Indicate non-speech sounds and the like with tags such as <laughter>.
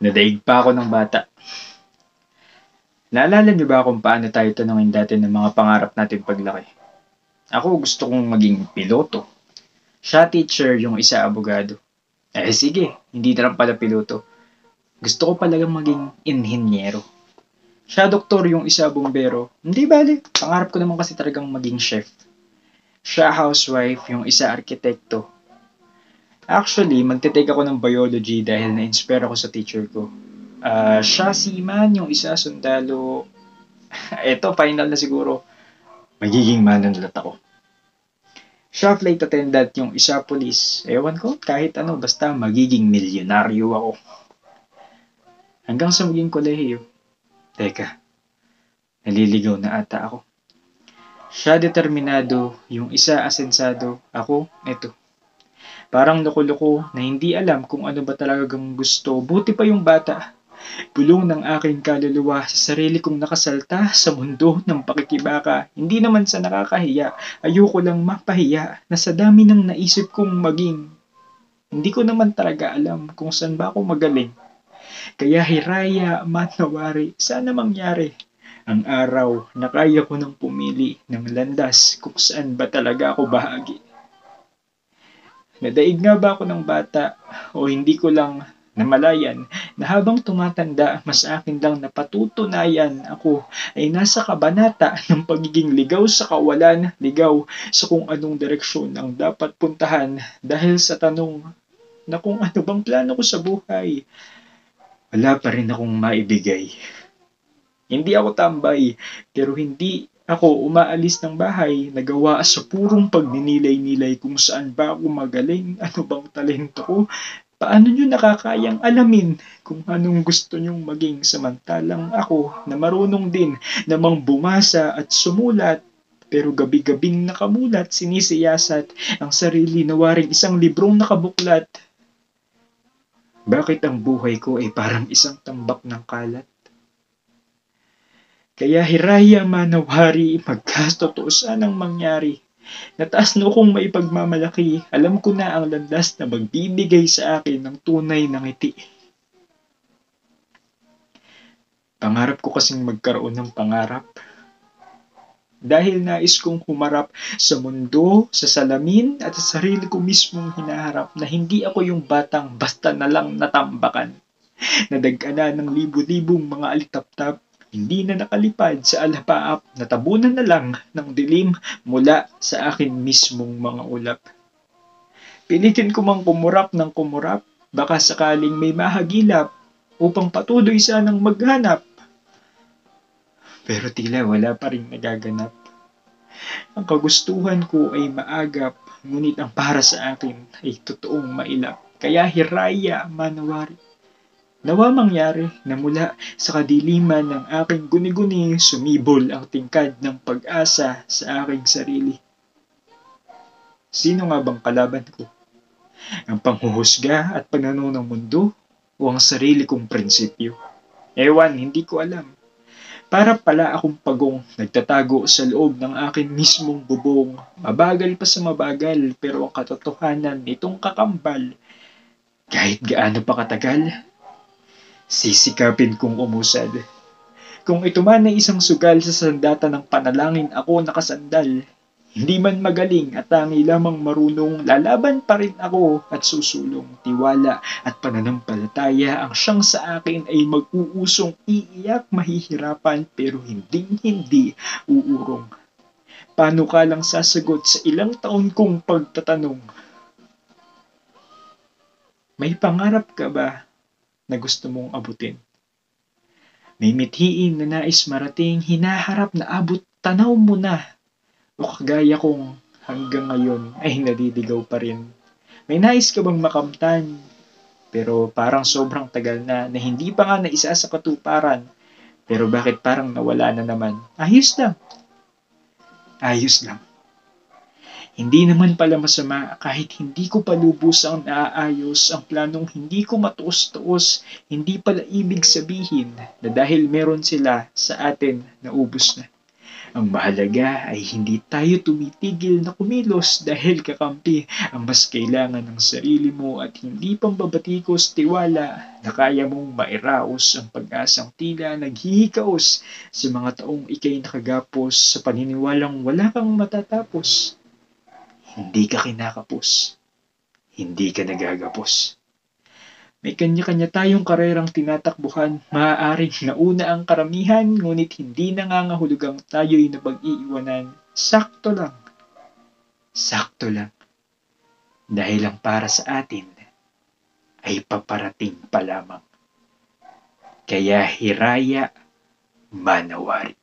Nadaig pa ako ng bata. Naalala niyo ba kung paano tayo tanongin dati ng mga pangarap natin paglaki? Ako gusto kong maging piloto. Siya teacher, yung isa abogado. Eh sige, hindi na pala piloto. Gusto ko palagang maging inhinyero. Siya doktor, yung isa bombero. Hindi bali, pangarap ko naman kasi talagang maging chef. Siya housewife, yung isa arkitekto. Actually, magte-take ako ng biology dahil na-inspire ako sa teacher ko. Ah, siya seaman, yung isa sundalo. <laughs> Eto, final na siguro. Magiging manunulat ako. Siya flight attendant, yung isa police. Ewan ko, kahit ano, basta magiging milyonaryo ako. Hanggang sa maging kolehiyo. Teka, naliligaw na ata ako. Siya determinado, yung isa asensado, ako, eto. Parang loko-loko na hindi alam kung ano ba talagang gusto. Buti pa yung bata. Bulong ng aking kaluluwa sa sarili kong nakasalta sa mundo ng pakikibaka. Hindi naman sa nakakahiya. Ayoko lang mapahiya na sa dami ng naisip kong maging. Hindi ko naman talaga alam kung saan ba ako magaling. Kaya hiraya manawari, sana mangyari. Ang araw na kaya ko nang pumili ng landas kung saan ba talaga ako bahagi. Nadaig nga ba ako ng bata o hindi ko lang namalayan na habang tumatanda, mas akin lang napatutunayan ako ay nasa kabanata ng pagiging ligaw sa kawalan, ligaw sa kung anong direksyon ang dapat puntahan dahil sa tanong na kung ano bang plano ko sa buhay. Wala pa rin akong maibigay. Hindi ako tambay, pero hindi ako umaalis ng bahay, nagawa sa purong pagninilay-nilay kung saan ba ako magaling, <laughs> ano bang talento ko, paano nyo nakakayang alamin kung anong gusto nyong maging samantalang ako na marunong din namang bumasa at sumulat pero gabi-gabing nakamulat, sinisiyasat ang sarili na waring isang librong nakabuklat. Bakit ang buhay ko ay parang isang tambak ng kalat? Kaya hiraya manawari, magkastotoo sanang mangyari. Nataas na akong maipagmamalaki, alam ko na ang landas na magbibigay sa akin ng tunay na ngiti. Pangarap ko kasing magkaroon ng pangarap. Dahil nais kong humarap sa mundo, sa salamin at sa sarili ko mismong hinaharap na hindi ako yung batang basta na lang natambakan. Nadagana ng libu-libong mga alitap-tap hindi na nakalipad sa alapaap, natabunan na lang ng dilim mula sa akin mismong mga ulap. Pilitin ko mang kumurap ng kumurap, baka sakaling may mahagilap upang patuloy sanang maghanap. Pero tila wala pa rin nagaganap. Ang kagustuhan ko ay maagap, ngunit ang para sa akin ay totoong mailap. Kaya hiraya manawari Nawa mangyari na mula sa kadiliman ng aking guni-guni sumibol ang tingkad ng pag-asa sa aking sarili. Sino nga bang kalaban ko? Ang panghuhusga at pananaw ng mundo o ang sarili kong prinsipyo? Ewan, hindi ko alam. Para pala akong pagong nagtatago sa loob ng aking mismong bubong. Mabagal pa sa mabagal pero ang katotohanan nitong kakambal kahit gaano pa katagal, Sisikapin kong umusad. Kung ito man ay isang sugal sa sandata ng panalangin ako nakasandal, hindi man magaling at tangi lamang marunong, lalaban pa rin ako at susulong. Tiwala at pananampalataya ang siyang sa akin ay mag-uusong iiyak mahihirapan pero hindi hindi uurong. Paano ka lang sasagot sa ilang taon kong pagtatanong? May pangarap ka ba na gusto mong abutin. May mithiin na nais marating, hinaharap na abot tanaw mo na. O kagaya kong hanggang ngayon ay nadidigaw pa rin. May nais ka bang makamtan? Pero parang sobrang tagal na na hindi pa nga naisa sa katuparan. Pero bakit parang nawala na naman? Ayos lang. Ayos lang. Hindi naman pala masama kahit hindi ko pa lubusang naaayos ang planong hindi ko matuos-tuos, hindi pala ibig sabihin na dahil meron sila sa atin na ubos na. Ang mahalaga ay hindi tayo tumitigil na kumilos dahil kakampi ang mas kailangan ng sarili mo at hindi pambabatikos tiwala na kaya mong mairaos ang pag-asang tila naghihikaos sa mga taong ikay nakagapos sa paniniwalang wala kang matatapos. Hindi ka kinakapos. Hindi ka nagagapos. May kanya-kanya tayong karerang tinatakbuhan. Maaaring nauna ang karamihan, ngunit hindi nangangahulugang tayo'y napag-iiwanan. Sakto lang. Sakto lang. Dahil ang para sa atin ay paparating pa lamang. Kaya hiraya manawari.